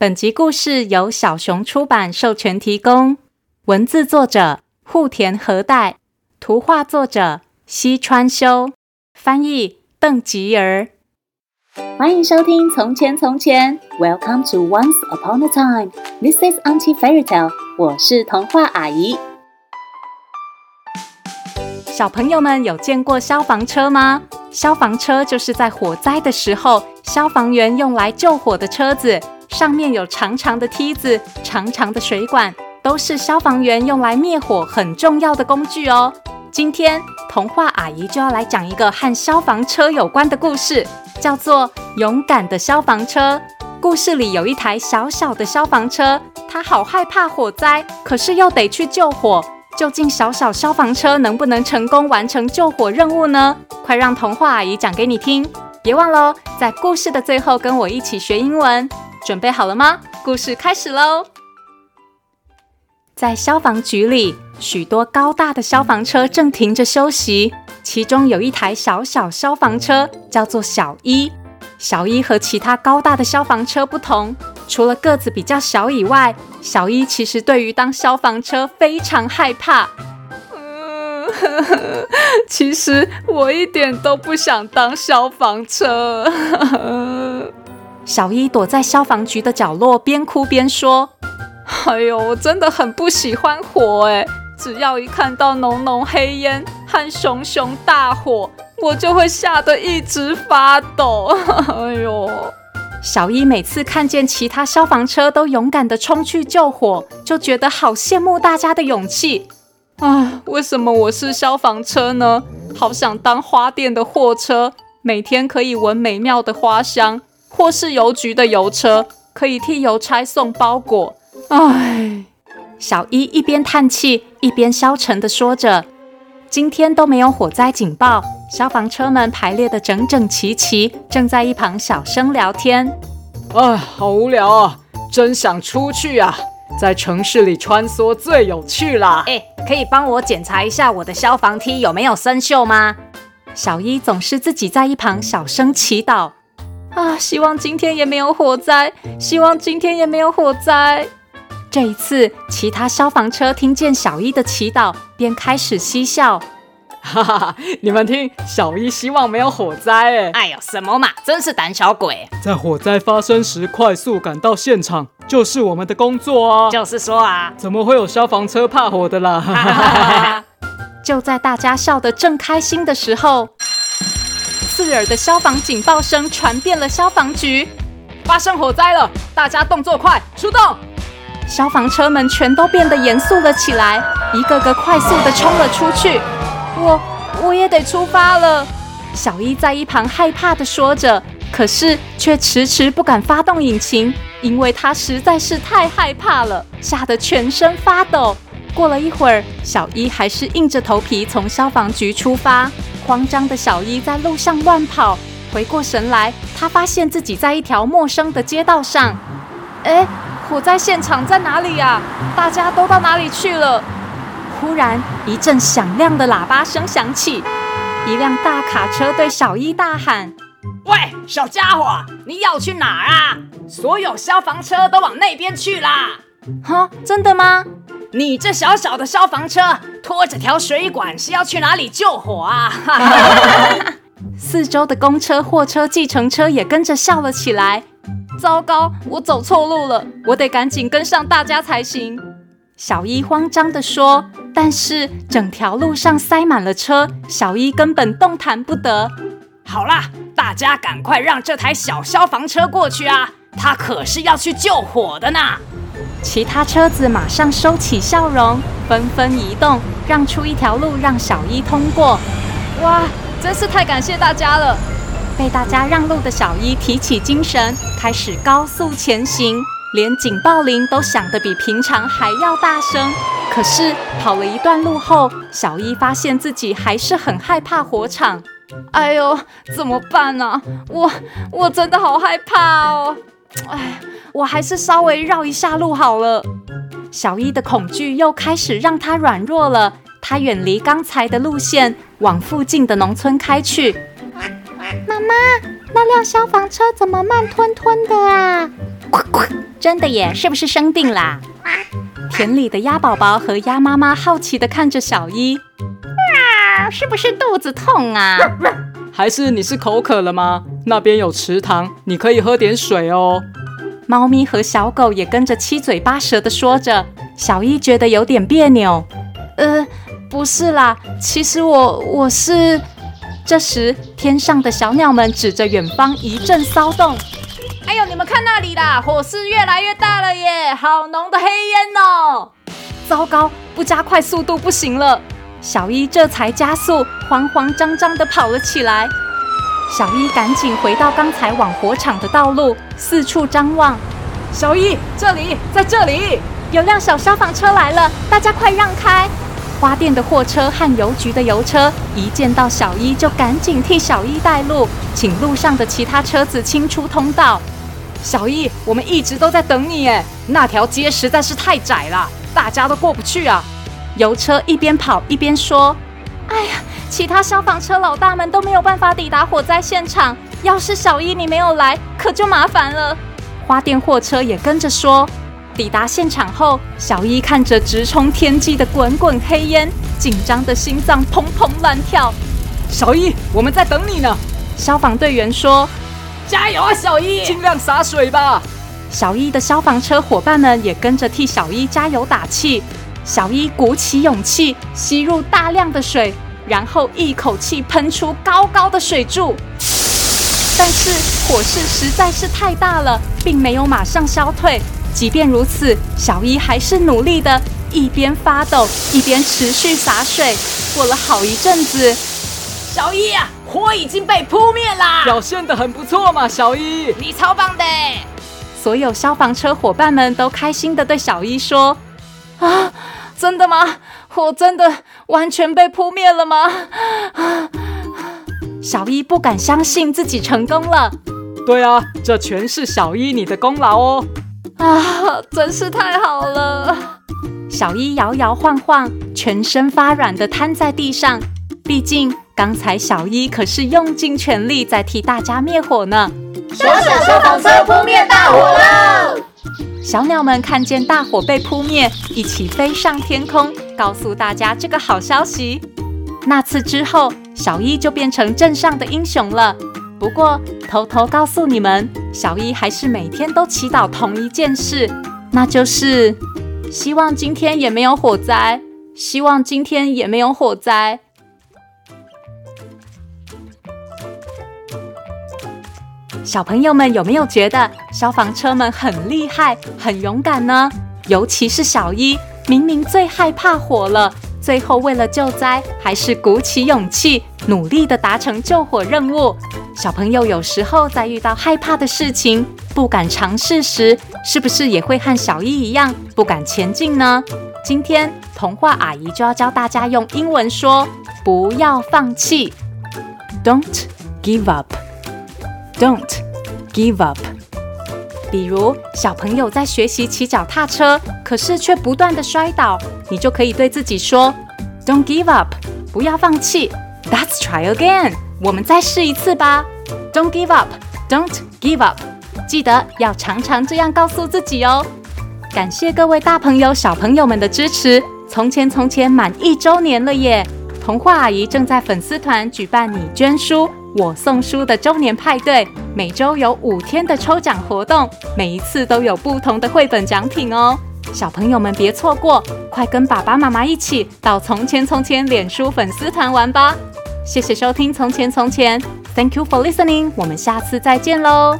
本集故事由小熊出版授权提供，文字作者户田和代，图画作者西川修，翻译邓吉儿。欢迎收听《从前从前》，Welcome to Once Upon a Time。This is Auntie Fairy Tale。我是童话阿姨。小朋友们有见过消防车吗？消防车就是在火灾的时候，消防员用来救火的车子。上面有长长的梯子，长长的水管，都是消防员用来灭火很重要的工具哦。今天童话阿姨就要来讲一个和消防车有关的故事，叫做《勇敢的消防车》。故事里有一台小小的消防车，它好害怕火灾，可是又得去救火。究竟小小消防车能不能成功完成救火任务呢？快让童话阿姨讲给你听！别忘了，在故事的最后跟我一起学英文。准备好了吗？故事开始喽！在消防局里，许多高大的消防车正停着休息。其中有一台小小消防车，叫做小一。小一和其他高大的消防车不同，除了个子比较小以外，小一其实对于当消防车非常害怕。嗯，其实我一点都不想当消防车。小一躲在消防局的角落，边哭边说：“哎呦，我真的很不喜欢火哎！只要一看到浓浓黑烟和熊熊大火，我就会吓得一直发抖。哎呦！”小一每次看见其他消防车都勇敢地冲去救火，就觉得好羡慕大家的勇气。啊，为什么我是消防车呢？好想当花店的货车，每天可以闻美妙的花香。或是邮局的邮车，可以替邮差送包裹。唉，小一一边叹气，一边消沉地说着：“今天都没有火灾警报，消防车们排列得整整齐齐，正在一旁小声聊天。”唉，好无聊啊！真想出去啊！在城市里穿梭最有趣啦！哎，可以帮我检查一下我的消防梯有没有生锈吗？小一总是自己在一旁小声祈祷。啊！希望今天也没有火灾，希望今天也没有火灾。这一次，其他消防车听见小一的祈祷，便开始嬉笑。哈哈哈！你们听，小一希望没有火灾。哎，哎呦，什么嘛！真是胆小鬼！在火灾发生时，快速赶到现场，就是我们的工作啊。就是说啊，怎么会有消防车怕火的啦？哈哈哈哈！就在大家笑得正开心的时候。刺耳的消防警报声传遍了消防局，发生火灾了！大家动作快，出动！消防车们全都变得严肃了起来，一个个快速地冲了出去。我我也得出发了。小一在一旁害怕地说着，可是却迟迟不敢发动引擎，因为他实在是太害怕了，吓得全身发抖。过了一会儿，小一还是硬着头皮从消防局出发。慌张的小一在路上乱跑，回过神来，他发现自己在一条陌生的街道上。哎，火灾现场在哪里呀？大家都到哪里去了？忽然，一阵响亮的喇叭声响起，一辆大卡车对小一大喊：“喂，小家伙，你要去哪儿啊？所有消防车都往那边去啦！”哈，真的吗？你这小小的消防车拖着条水管是要去哪里救火啊？四周的公车、货车、计程车也跟着笑了起来。糟糕，我走错路了，我得赶紧跟上大家才行。小一慌张地说。但是整条路上塞满了车，小一根本动弹不得。好啦，大家赶快让这台小消防车过去啊！它可是要去救火的呢。其他车子马上收起笑容，纷纷移动，让出一条路让小一通过。哇，真是太感谢大家了！被大家让路的小一提起精神，开始高速前行，连警报铃都响得比平常还要大声。可是跑了一段路后，小一发现自己还是很害怕火场。哎呦，怎么办呢、啊？我我真的好害怕哦！哎。我还是稍微绕一下路好了。小一的恐惧又开始让他软弱了。他远离刚才的路线，往附近的农村开去。妈妈，那辆消防车怎么慢吞吞的啊？真的耶，是不是生病啦？田里的鸭宝宝和鸭妈妈好奇地看着小一，啊，是不是肚子痛啊？还是你是口渴了吗？那边有池塘，你可以喝点水哦。猫咪和小狗也跟着七嘴八舌的说着。小一觉得有点别扭，呃，不是啦，其实我我是。这时，天上的小鸟们指着远方一阵骚动。哎呦，你们看那里啦，火势越来越大了耶，好浓的黑烟哦！糟糕，不加快速度不行了。小一这才加速，慌慌张张地跑了起来。小一赶紧回到刚才往火场的道路，四处张望。小一，这里，在这里，有辆小消防车来了，大家快让开！花店的货车和邮局的邮车一见到小一，就赶紧替小一带路，请路上的其他车子清出通道。小一，我们一直都在等你耶，那条街实在是太窄了，大家都过不去啊。邮车一边跑一边说：“哎呀，其他消防车老大们都没有办法抵达火灾现场，要是小一你没有来，可就麻烦了。”花店货车也跟着说。抵达现场后，小一看着直冲天际的滚滚黑烟，紧张的心脏砰砰乱跳。小一，我们在等你呢。消防队员说：“加油啊，小一，尽量洒水吧。”小一的消防车伙伴们也跟着替小一加油打气。小一鼓起勇气，吸入大量的水，然后一口气喷出高高的水柱。但是火势实在是太大了，并没有马上消退。即便如此，小一还是努力的，一边发抖一边持续洒水。过了好一阵子，小一啊，火已经被扑灭啦！表现的很不错嘛，小一，你超棒的！所有消防车伙伴们都开心的对小一说：“啊，真的吗？火真的完全被扑灭了吗？”啊小一不敢相信自己成功了。对啊，这全是小一你的功劳哦。啊，真是太好了！小一摇摇晃晃，全身发软的瘫在地上。毕竟刚才小一可是用尽全力在替大家灭火呢。小小消防车扑灭大火了！小鸟们看见大火被扑灭，一起飞上天空，告诉大家这个好消息。那次之后，小一就变成镇上的英雄了。不过，偷偷告诉你们，小一还是每天都祈祷同一件事，那就是希望今天也没有火灾，希望今天也没有火灾。小朋友们有没有觉得消防车们很厉害、很勇敢呢？尤其是小一，明明最害怕火了，最后为了救灾，还是鼓起勇气，努力地达成救火任务。小朋友有时候在遇到害怕的事情，不敢尝试时，是不是也会和小一一样不敢前进呢？今天童话阿姨就要教大家用英文说“不要放弃 ”，Don't give up Don't give up。比如小朋友在学习骑脚踏车，可是却不断地摔倒，你就可以对自己说：“Don't give up，不要放弃，Let's try again。”我们再试一次吧，Don't give up，Don't give up，记得要常常这样告诉自己哦。感谢各位大朋友、小朋友们的支持。从前从前满一周年了耶！童话阿姨正在粉丝团举办“你捐书，我送书”的周年派对，每周有五天的抽奖活动，每一次都有不同的绘本奖品哦。小朋友们别错过，快跟爸爸妈妈一起到“从前从前”脸书粉丝团玩吧！谢谢收听《从前从前》，Thank you for listening。我们下次再见喽。